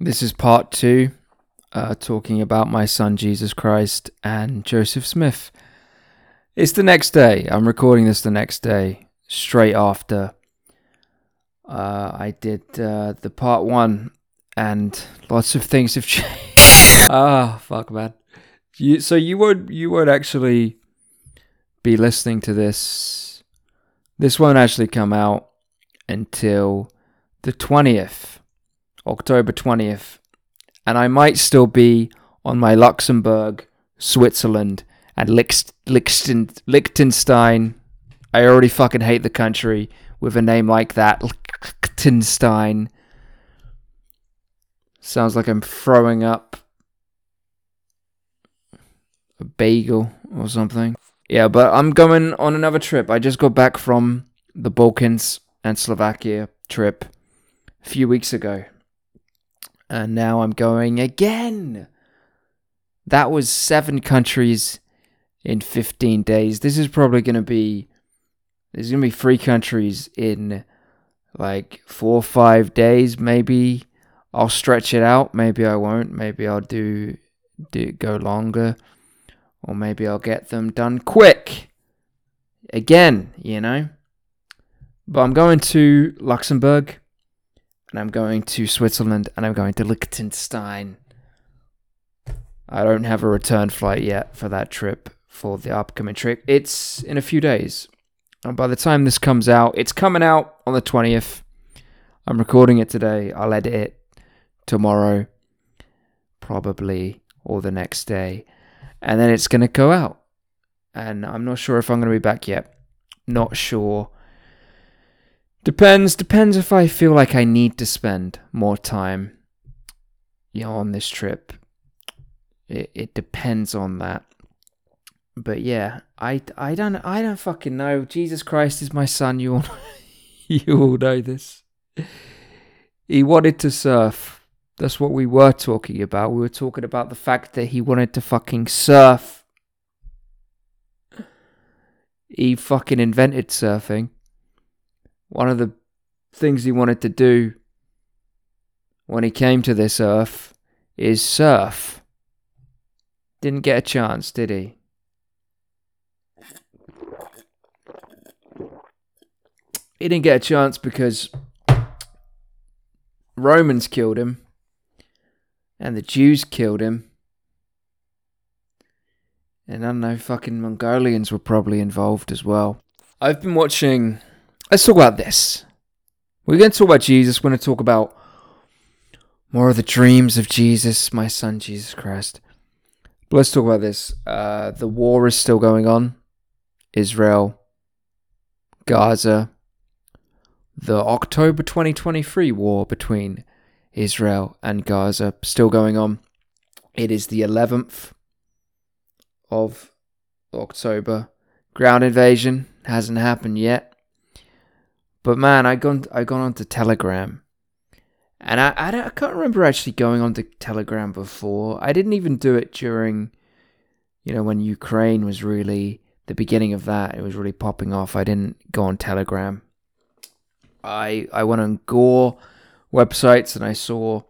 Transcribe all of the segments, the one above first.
This is part two, uh, talking about my son Jesus Christ and Joseph Smith. It's the next day. I'm recording this the next day, straight after uh, I did uh, the part one, and lots of things have changed. ah, fuck, man. You, so you won't you won't actually be listening to this. This won't actually come out until the twentieth October 20th, and I might still be on my Luxembourg, Switzerland, and Lichten- Liechtenstein. I already fucking hate the country with a name like that. Liechtenstein. Sounds like I'm throwing up a bagel or something. Yeah, but I'm going on another trip. I just got back from the Balkans and Slovakia trip a few weeks ago and now I'm going again. That was seven countries in 15 days. This is probably going to be there's going to be three countries in like four or five days. Maybe I'll stretch it out. Maybe I won't. Maybe I'll do do go longer, or maybe I'll get them done quick. Again, you know. But I'm going to Luxembourg and I'm going to Switzerland and I'm going to Liechtenstein. I don't have a return flight yet for that trip for the upcoming trip. It's in a few days. And by the time this comes out, it's coming out on the 20th. I'm recording it today. I'll edit it tomorrow, probably, or the next day. And then it's going to go out. And I'm not sure if I'm going to be back yet. Not sure Depends. Depends if I feel like I need to spend more time, you know, on this trip. It it depends on that. But yeah, I, I don't I don't fucking know. Jesus Christ is my son. You all you all know this. He wanted to surf. That's what we were talking about. We were talking about the fact that he wanted to fucking surf. He fucking invented surfing one of the things he wanted to do when he came to this earth is surf. Didn't get a chance, did he? He didn't get a chance because Romans killed him and the Jews killed him. And I don't know, fucking Mongolians were probably involved as well. I've been watching let's talk about this. We're going to talk about Jesus. We're going to talk about more of the dreams of Jesus, my son, Jesus Christ. But let's talk about this. Uh, the war is still going on. Israel, Gaza, the October 2023 war between Israel and Gaza still going on. It is the 11th of October. Ground invasion hasn't happened yet. But man, I gone I gone onto Telegram, and I I, I can't remember actually going onto Telegram before. I didn't even do it during, you know, when Ukraine was really the beginning of that. It was really popping off. I didn't go on Telegram. I I went on Gore websites and I saw,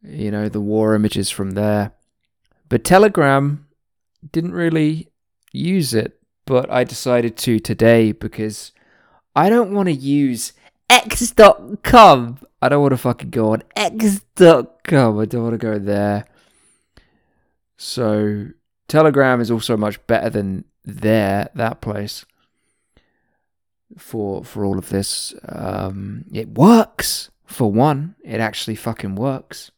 you know, the war images from there. But Telegram didn't really use it, but I decided to today because I don't want to use x.com. I don't want to fucking go on x.com. I don't want to go there. So Telegram is also much better than there, that place. For for all of this. Um, it works. For one, it actually fucking works.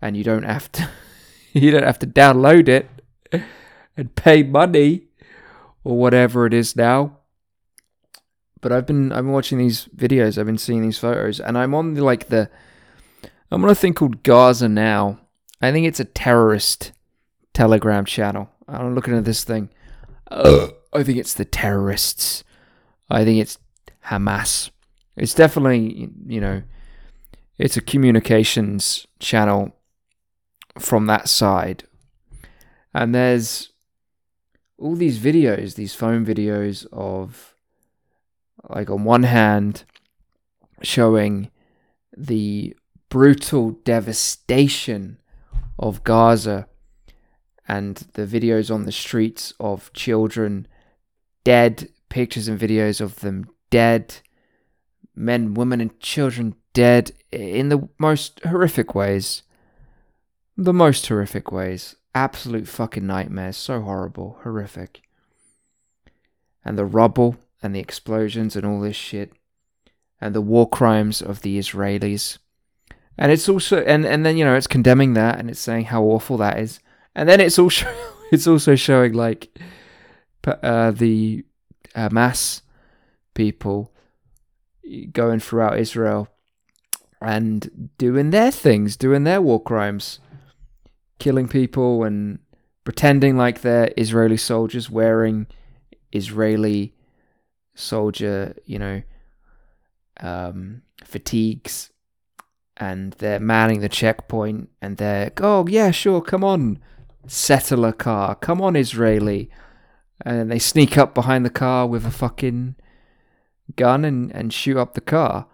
And you don't have to you don't have to download it and pay money or whatever it is now but I've been I've been watching these videos, I've been seeing these photos, and I'm on the, like the I'm on a thing called Gaza now. I think it's a terrorist Telegram channel. I'm looking at this thing. Uh, I think it's the terrorists. I think it's Hamas. It's definitely you know, it's a communications channel from that side, and there's all these videos, these phone videos of like on one hand showing the brutal devastation of Gaza and the videos on the streets of children dead, pictures and videos of them dead, men, women, and children dead in the most horrific ways. The most horrific ways. Absolute fucking nightmares. So horrible. Horrific. And the rubble and the explosions and all this shit. And the war crimes of the Israelis. And it's also and, and then you know it's condemning that and it's saying how awful that is. And then it's also it's also showing like uh, the Hamas people going throughout Israel and doing their things, doing their war crimes, killing people and pretending like they're Israeli soldiers wearing Israeli soldier, you know, um, fatigues, and they're manning the checkpoint, and they're, oh yeah, sure, come on, settle a car, come on, Israeli, and they sneak up behind the car with a fucking gun and, and shoot up the car.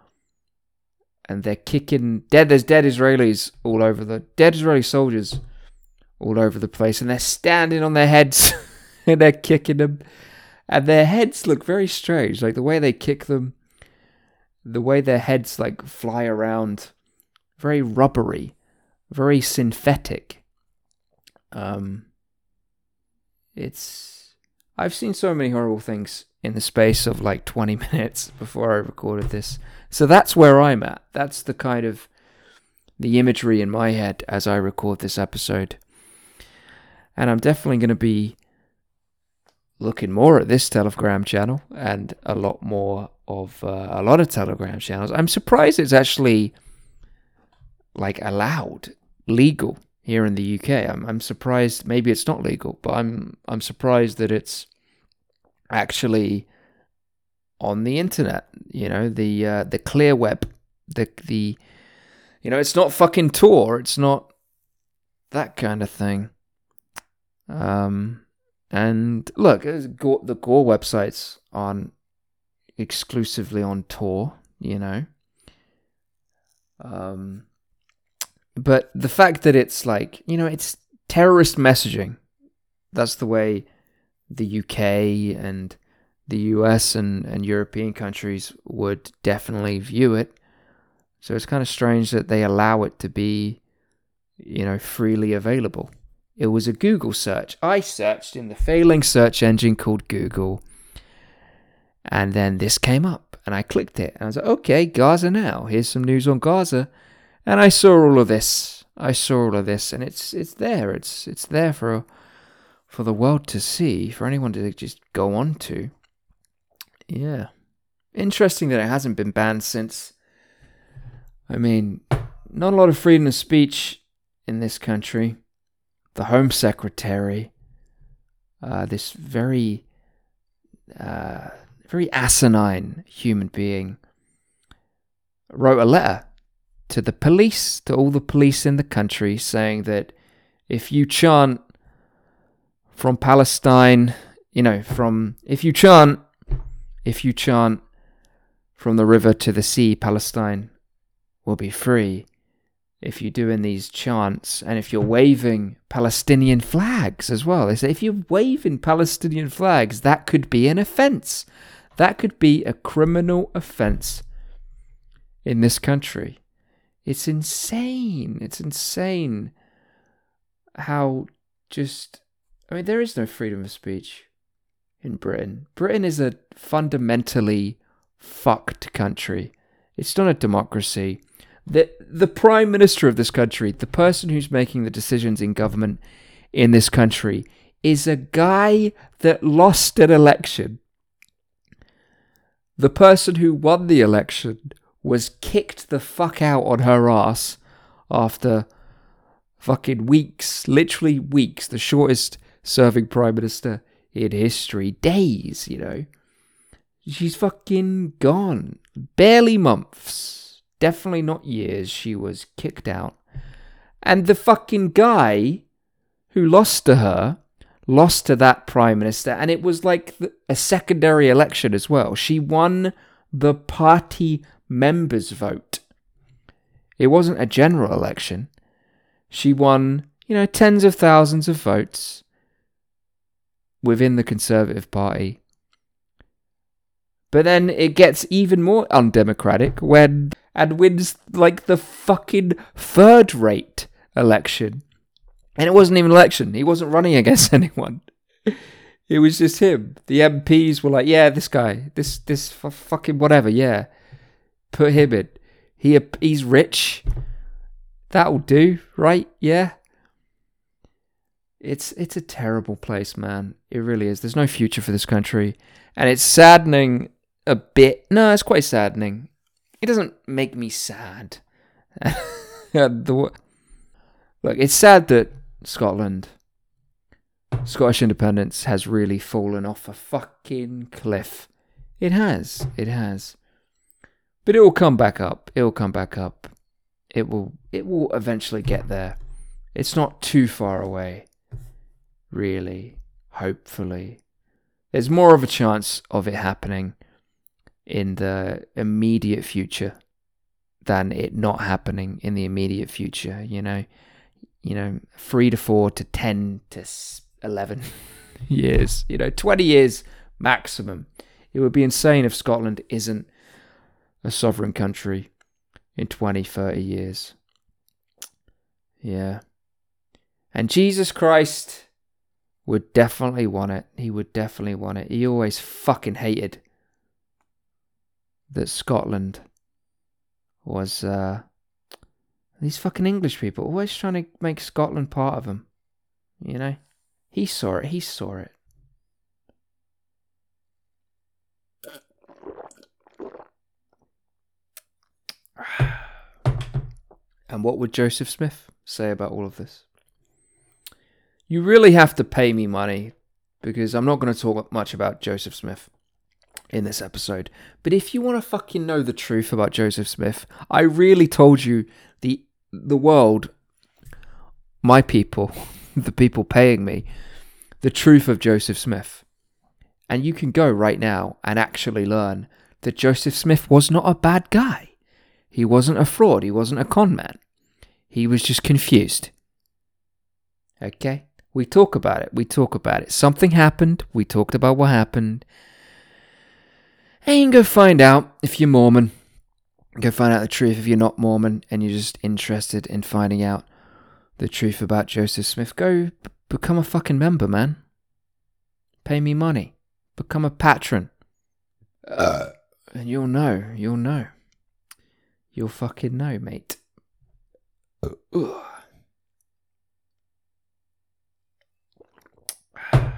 And they're kicking dead. There's dead Israelis all over the dead Israeli soldiers all over the place, and they're standing on their heads and they're kicking them, and their heads look very strange. Like the way they kick them, the way their heads like fly around, very rubbery, very synthetic. Um, it's I've seen so many horrible things in the space of like 20 minutes before I recorded this. So that's where I'm at. That's the kind of the imagery in my head as I record this episode. And I'm definitely going to be looking more at this Telegram channel and a lot more of uh, a lot of Telegram channels. I'm surprised it's actually like allowed, legal here in the UK. I'm, I'm surprised. Maybe it's not legal, but I'm I'm surprised that it's actually on the internet. You know, the uh, the clear web, the the you know, it's not fucking Tor. It's not that kind of thing. Um, and look, the Gore websites aren't exclusively on Tor. You know. Um, but the fact that it's like, you know, it's terrorist messaging. That's the way the UK and the US and, and European countries would definitely view it. So it's kind of strange that they allow it to be, you know, freely available. It was a Google search. I searched in the failing search engine called Google. And then this came up and I clicked it. And I was like, okay, Gaza now. Here's some news on Gaza. And I saw all of this. I saw all of this, and it's it's there. It's it's there for for the world to see, for anyone to just go on to. Yeah, interesting that it hasn't been banned since. I mean, not a lot of freedom of speech in this country. The Home Secretary, uh, this very, uh, very asinine human being, wrote a letter to the police, to all the police in the country, saying that if you chant from Palestine, you know, from if you chant, if you chant from the river to the sea, Palestine will be free. If you're doing these chants and if you're waving Palestinian flags as well, they say if you're waving Palestinian flags, that could be an offense. That could be a criminal offense in this country. It's insane. It's insane how just. I mean, there is no freedom of speech in Britain. Britain is a fundamentally fucked country. It's not a democracy. The, the prime minister of this country, the person who's making the decisions in government in this country, is a guy that lost an election. The person who won the election was kicked the fuck out on her ass after fucking weeks, literally weeks, the shortest serving prime minister in history, days, you know. She's fucking gone. Barely months, definitely not years, she was kicked out. And the fucking guy who lost to her lost to that prime minister, and it was like a secondary election as well. She won the party members vote It wasn't a general election. She won, you know, tens of thousands of votes within the Conservative Party. But then it gets even more undemocratic when and wins like the fucking third rate election. And it wasn't even an election. He wasn't running against anyone. It was just him. The MPs were like, "Yeah, this guy, this this f- fucking whatever, yeah, put him in. He he's rich. That'll do, right? Yeah." It's it's a terrible place, man. It really is. There's no future for this country, and it's saddening a bit. No, it's quite saddening. It doesn't make me sad. the, look, it's sad that Scotland, Scottish independence, has really fallen off a fucking cliff. It has. It has. But it will come back up. It will come back up. It will. It will eventually get there. It's not too far away really, hopefully. There's more of a chance of it happening in the immediate future than it not happening in the immediate future, you know. You know, 3 to 4 to 10 to 11 years, you know, 20 years maximum. It would be insane if Scotland isn't a sovereign country in 20, 30 years. Yeah. And Jesus Christ would definitely want it. He would definitely want it. He always fucking hated that Scotland was uh, these fucking English people always trying to make Scotland part of them. You know, he saw it. He saw it. And what would Joseph Smith say about all of this? you really have to pay me money because I'm not going to talk much about Joseph Smith in this episode. But if you want to fucking know the truth about Joseph Smith, I really told you the the world, my people, the people paying me, the truth of Joseph Smith. And you can go right now and actually learn that Joseph Smith was not a bad guy. He wasn't a fraud, he wasn't a con man. He was just confused. Okay? We talk about it. We talk about it. Something happened. We talked about what happened. And go find out if you're Mormon. Go find out the truth if you're not Mormon and you're just interested in finding out the truth about Joseph Smith. Go b- become a fucking member, man. Pay me money. Become a patron. Uh, and you'll know. You'll know. You'll fucking know, mate. Ugh.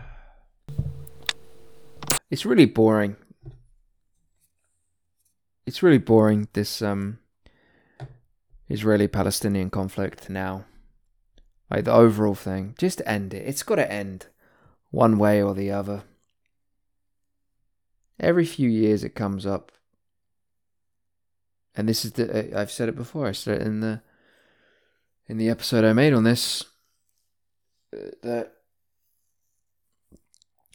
it's really boring. It's really boring this um Israeli-Palestinian conflict now. Like the overall thing, just end it. It's got to end one way or the other. Every few years it comes up. And this is the I've said it before. I said it in the in the episode I made on this uh, that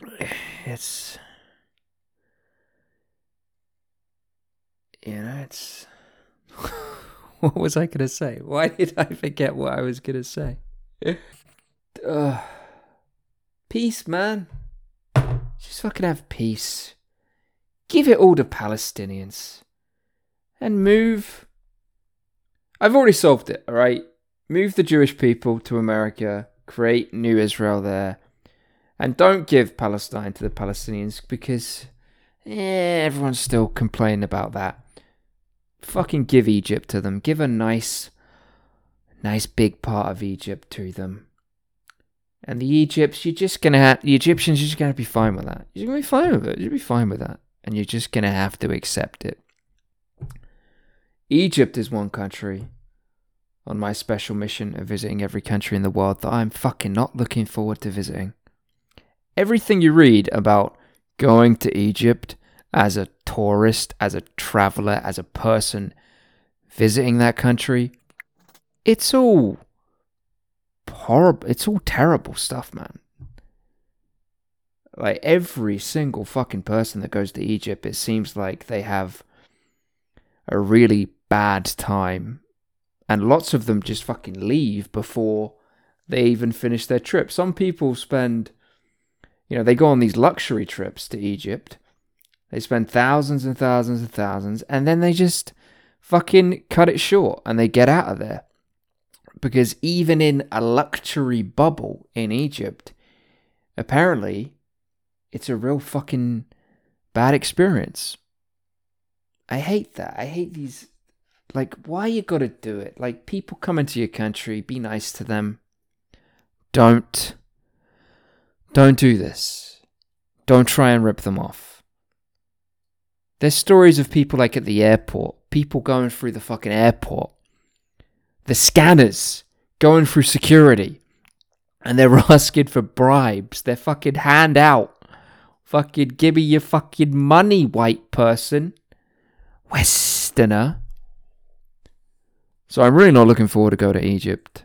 it's you know, it's. what was I going to say? Why did I forget what I was going to say? uh, peace, man. Just fucking have peace. Give it all to Palestinians. And move. I've already solved it, alright? Move the Jewish people to America, create new Israel there, and don't give Palestine to the Palestinians because eh, everyone's still complaining about that fucking give Egypt to them. Give a nice, nice big part of Egypt to them. And the Egypts, you're just gonna have the Egyptians. You're just gonna be fine with that. You're gonna be fine with it. You'll be fine with that, and you're just gonna have to accept it. Egypt is one country on my special mission of visiting every country in the world that I'm fucking not looking forward to visiting. Everything you read about going to Egypt as a tourist, as a traveler, as a person visiting that country, it's all horrible. It's all terrible stuff, man. Like every single fucking person that goes to Egypt, it seems like they have a really bad time And lots of them just fucking leave before they even finish their trip. Some people spend, you know, they go on these luxury trips to Egypt. They spend thousands and thousands and thousands, and then they just fucking cut it short and they get out of there. Because even in a luxury bubble in Egypt, apparently it's a real fucking bad experience. I hate that. I hate these. Like, why you gotta do it? Like, people come into your country, be nice to them. Don't. Don't do this. Don't try and rip them off. There's stories of people like at the airport, people going through the fucking airport, the scanners going through security, and they're asking for bribes. They're fucking hand out. Fucking give me your fucking money, white person. Westerner. So I'm really not looking forward to go to Egypt.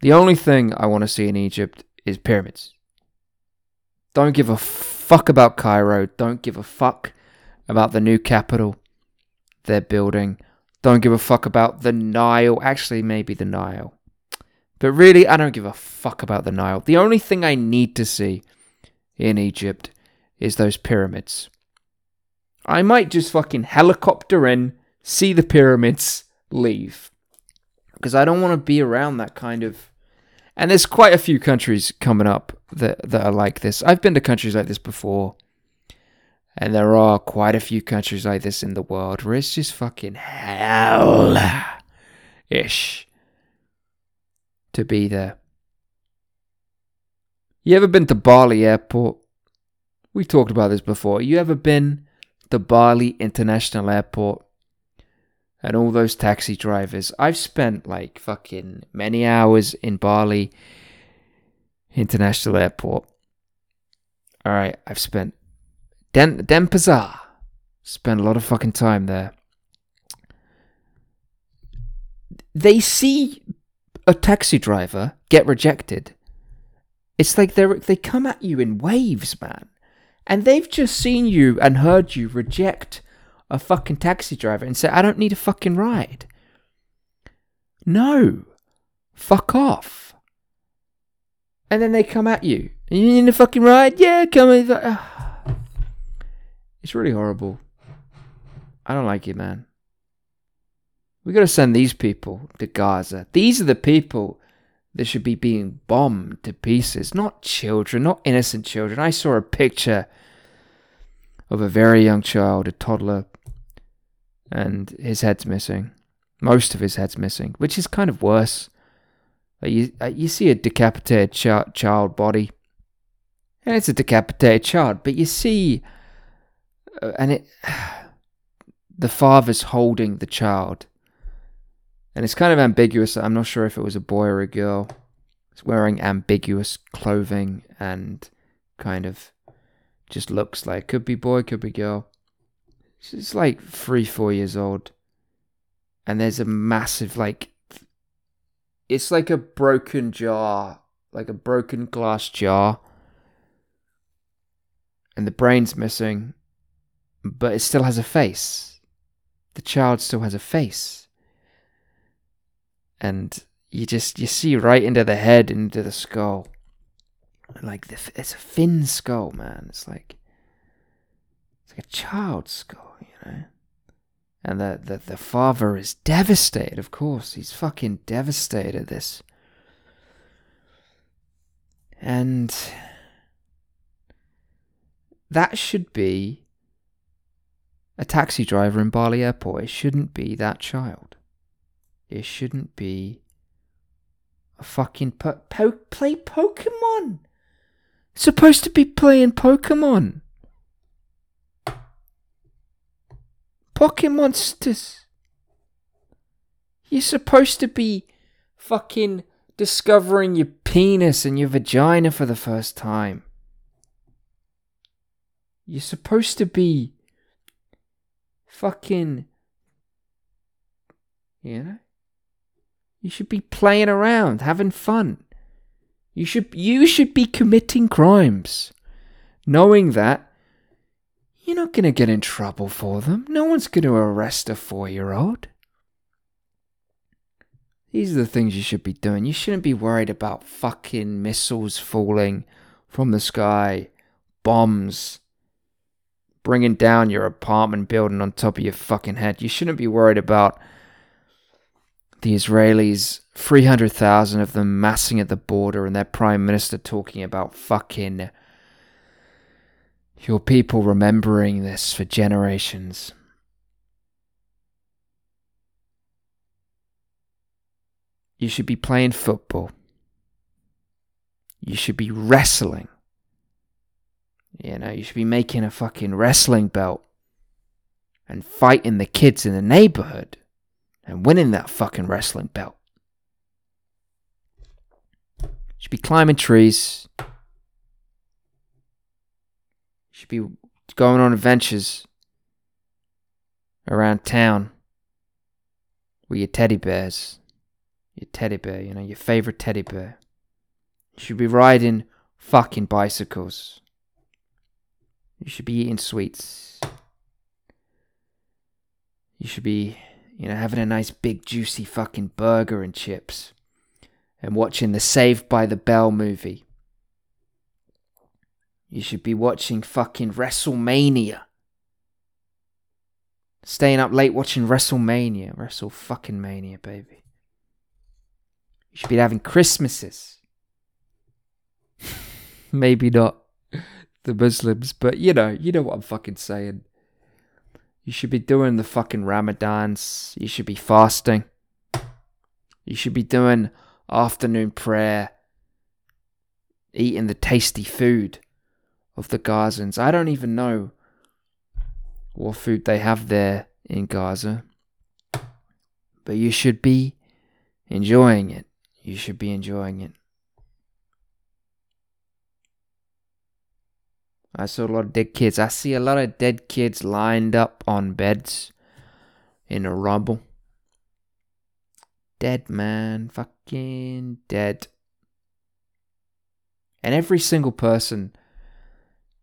The only thing I want to see in Egypt is pyramids. Don't give a fuck about Cairo. Don't give a fuck about the new capital they're building. Don't give a fuck about the Nile. Actually, maybe the Nile. But really, I don't give a fuck about the Nile. The only thing I need to see in Egypt is those pyramids. I might just fucking helicopter in, see the pyramids, leave. Because I don't want to be around that kind of. And there's quite a few countries coming up that, that are like this. I've been to countries like this before. And there are quite a few countries like this in the world where it's just fucking hell ish to be there. You ever been to Bali Airport? We talked about this before. You ever been to Bali International Airport? And all those taxi drivers. I've spent like fucking many hours in Bali International Airport. Alright, I've spent Den Denpasar. Spent a lot of fucking time there. They see a taxi driver get rejected. It's like they they come at you in waves, man. And they've just seen you and heard you reject a fucking taxi driver and say, I don't need a fucking ride. No. Fuck off. And then they come at you. You need a fucking ride? Yeah, come in. It's really horrible. I don't like it, man. We gotta send these people to Gaza. These are the people that should be being bombed to pieces, not children, not innocent children. I saw a picture of a very young child, a toddler, and his head's missing. Most of his head's missing, which is kind of worse. You, uh, you see a decapitated ch- child body, and it's a decapitated child, but you see, uh, and it, the father's holding the child, and it's kind of ambiguous. I'm not sure if it was a boy or a girl. It's wearing ambiguous clothing and kind of just looks like could be boy, could be girl. She's like three, four years old. And there's a massive like it's like a broken jar, like a broken glass jar. And the brain's missing, but it still has a face. The child still has a face. And you just you see right into the head, into the skull like the, it's a thin skull, man. It's like it's like a child's skull, you know. And the, the the father is devastated. Of course, he's fucking devastated at this. And that should be a taxi driver in Bali Airport. It shouldn't be that child. It shouldn't be a fucking po- po- play Pokemon supposed to be playing Pokemon. Pokemonsters. You're supposed to be fucking discovering your penis and your vagina for the first time. You're supposed to be fucking. You know? You should be playing around, having fun. You should you should be committing crimes, knowing that you're not going to get in trouble for them. No one's going to arrest a four-year-old. These are the things you should be doing. You shouldn't be worried about fucking missiles falling from the sky, bombs bringing down your apartment building on top of your fucking head. You shouldn't be worried about the Israelis, 300,000 of them massing at the border, and their prime minister talking about fucking your people remembering this for generations. You should be playing football. You should be wrestling. You know, you should be making a fucking wrestling belt and fighting the kids in the neighborhood and winning that fucking wrestling belt. You should be climbing trees. You should be going on adventures around town with your teddy bears your teddy bear, you know, your favorite teddy bear. You should be riding fucking bicycles. You should be eating sweets. You should be, you know, having a nice big juicy fucking burger and chips. And watching the Saved by the Bell movie. You should be watching fucking WrestleMania. Staying up late watching WrestleMania. Wrestle fucking Mania, baby. You should be having Christmases. Maybe not the Muslims, but you know, you know what I'm fucking saying. You should be doing the fucking Ramadans. You should be fasting. You should be doing afternoon prayer, eating the tasty food of the Gazans. I don't even know what food they have there in Gaza, but you should be enjoying it. You should be enjoying it. I saw a lot of dead kids. I see a lot of dead kids lined up on beds in a rubble. Dead, man. Fucking dead. And every single person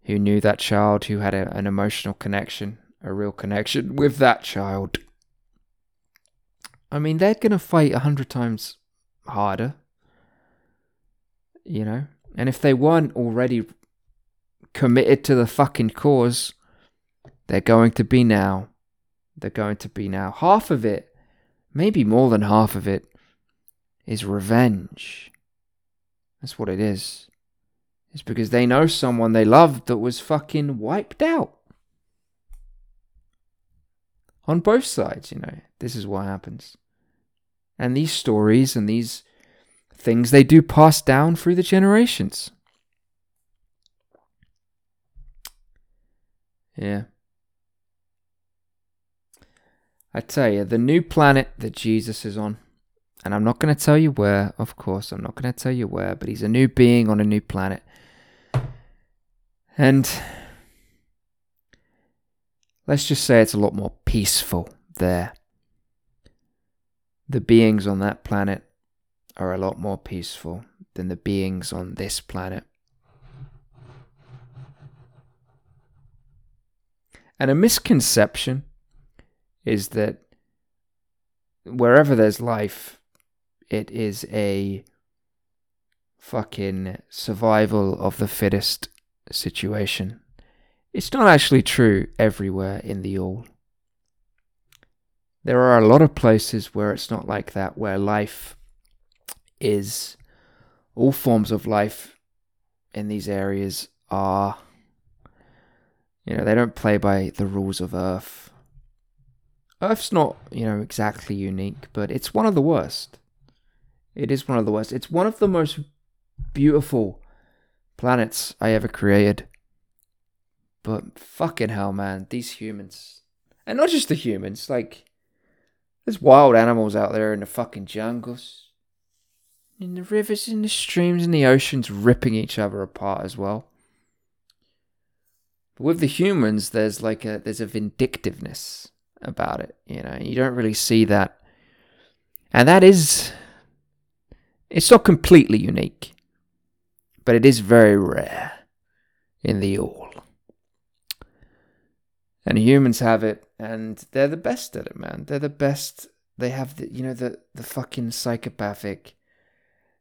who knew that child, who had a, an emotional connection, a real connection with that child, I mean, they're going to fight a hundred times harder. You know? And if they weren't already committed to the fucking cause, they're going to be now. They're going to be now. Half of it, maybe more than half of it, is revenge. That's what it is. It's because they know someone they loved that was fucking wiped out. On both sides, you know, this is what happens. And these stories and these things, they do pass down through the generations. Yeah. I tell you, the new planet that Jesus is on, and I'm not going to tell you where, of course, I'm not going to tell you where, but he's a new being on a new planet. And let's just say it's a lot more peaceful there the beings on that planet are a lot more peaceful than the beings on this planet. And a misconception is that wherever there's life, it is a fucking survival of the fittest situation. It's not actually true everywhere in the all. There are a lot of places where it's not like that, where life is all forms of life in these areas are you know they don't play by the rules of earth earth's not you know exactly unique but it's one of the worst it is one of the worst it's one of the most beautiful planets i ever created but fucking hell man these humans and not just the humans like there's wild animals out there in the fucking jungles. In the rivers, in the streams, in the oceans, ripping each other apart as well. But with the humans, there's like a there's a vindictiveness about it. You know, you don't really see that, and that is, it's not completely unique, but it is very rare in the all. And humans have it, and they're the best at it, man. They're the best They have the you know the the fucking psychopathic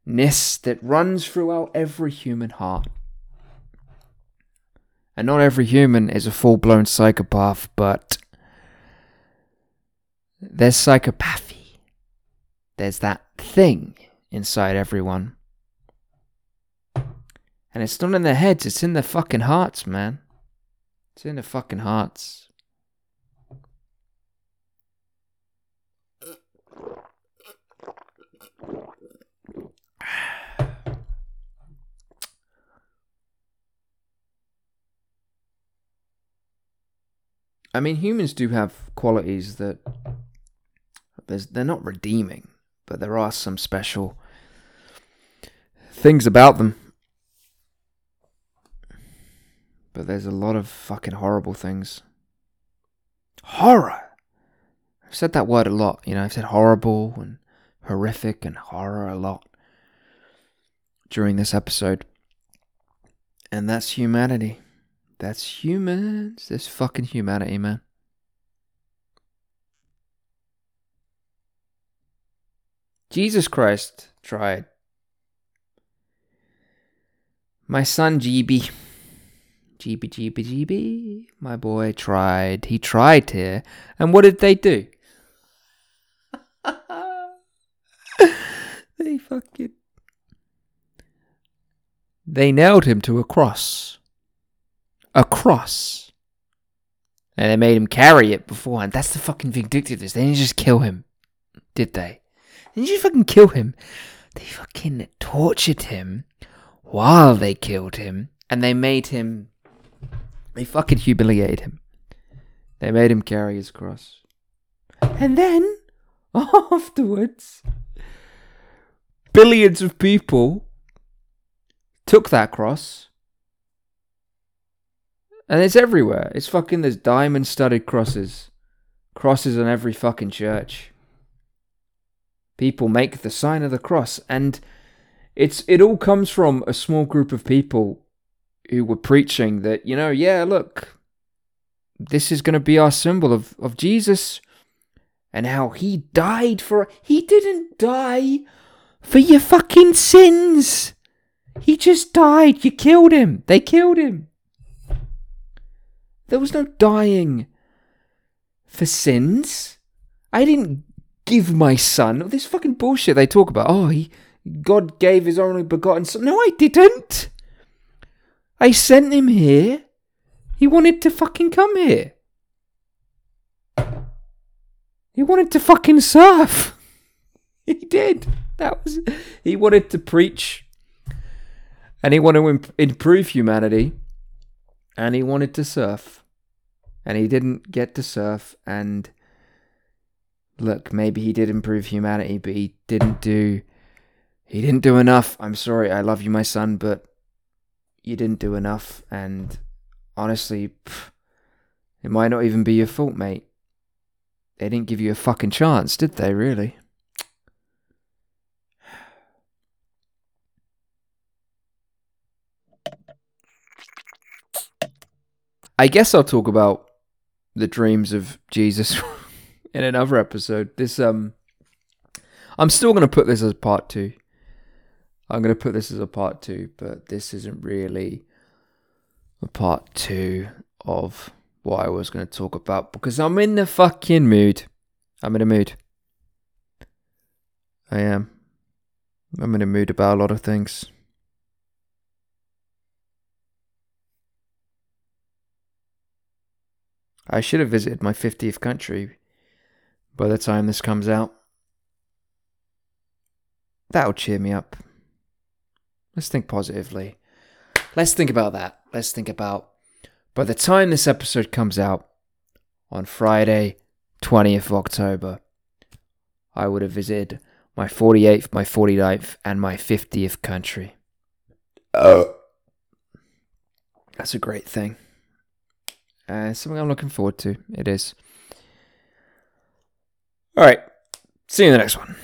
ness that runs throughout every human heart. And not every human is a full blown psychopath, but there's psychopathy. There's that thing inside everyone. And it's not in their heads, it's in their fucking hearts, man. It's in their fucking hearts. I mean, humans do have qualities that they're not redeeming, but there are some special things about them. But there's a lot of fucking horrible things. Horror! I've said that word a lot. You know, I've said horrible and horrific and horror a lot during this episode. And that's humanity. That's humans. This fucking humanity, man. Jesus Christ tried. My son GB. GB, GB, GB. My boy tried. He tried here. And what did they do? they fucking. They nailed him to a cross a cross. And they made him carry it beforehand. That's the fucking vindictiveness. They didn't just kill him, did they? Didn't just fucking kill him. They fucking tortured him while they killed him. And they made him. They fucking humiliated him. They made him carry his cross. And then, afterwards, billions of people took that cross and it's everywhere. It's fucking, there's diamond studded crosses. Crosses on every fucking church. People make the sign of the cross. And it's it all comes from a small group of people who were preaching that, you know, yeah, look, this is going to be our symbol of, of Jesus and how he died for. He didn't die for your fucking sins. He just died. You killed him. They killed him. There was no dying for sins. I didn't give my son this fucking bullshit they talk about. Oh, he, God gave his only begotten son. No, I didn't. I sent him here. He wanted to fucking come here. He wanted to fucking surf. he did. That was. He wanted to preach, and he wanted to imp- improve humanity and he wanted to surf and he didn't get to surf and look maybe he did improve humanity but he didn't do he didn't do enough. I'm sorry i love you my son but you didn't do enough and honestly pff, it might not even be your fault mate. They didn't give you a fucking chance did they really I guess I'll talk about the dreams of Jesus in another episode. This um I'm still going to put this as part 2. I'm going to put this as a part 2, but this isn't really a part 2 of what I was going to talk about because I'm in the fucking mood. I'm in a mood. I am. I'm in a mood about a lot of things. I should have visited my 50th country by the time this comes out. That'll cheer me up. Let's think positively. Let's think about that. Let's think about by the time this episode comes out on Friday, 20th of October, I would have visited my 48th, my 49th, and my 50th country. Oh. That's a great thing. Uh, something I'm looking forward to. It is. All right. See you in the next one.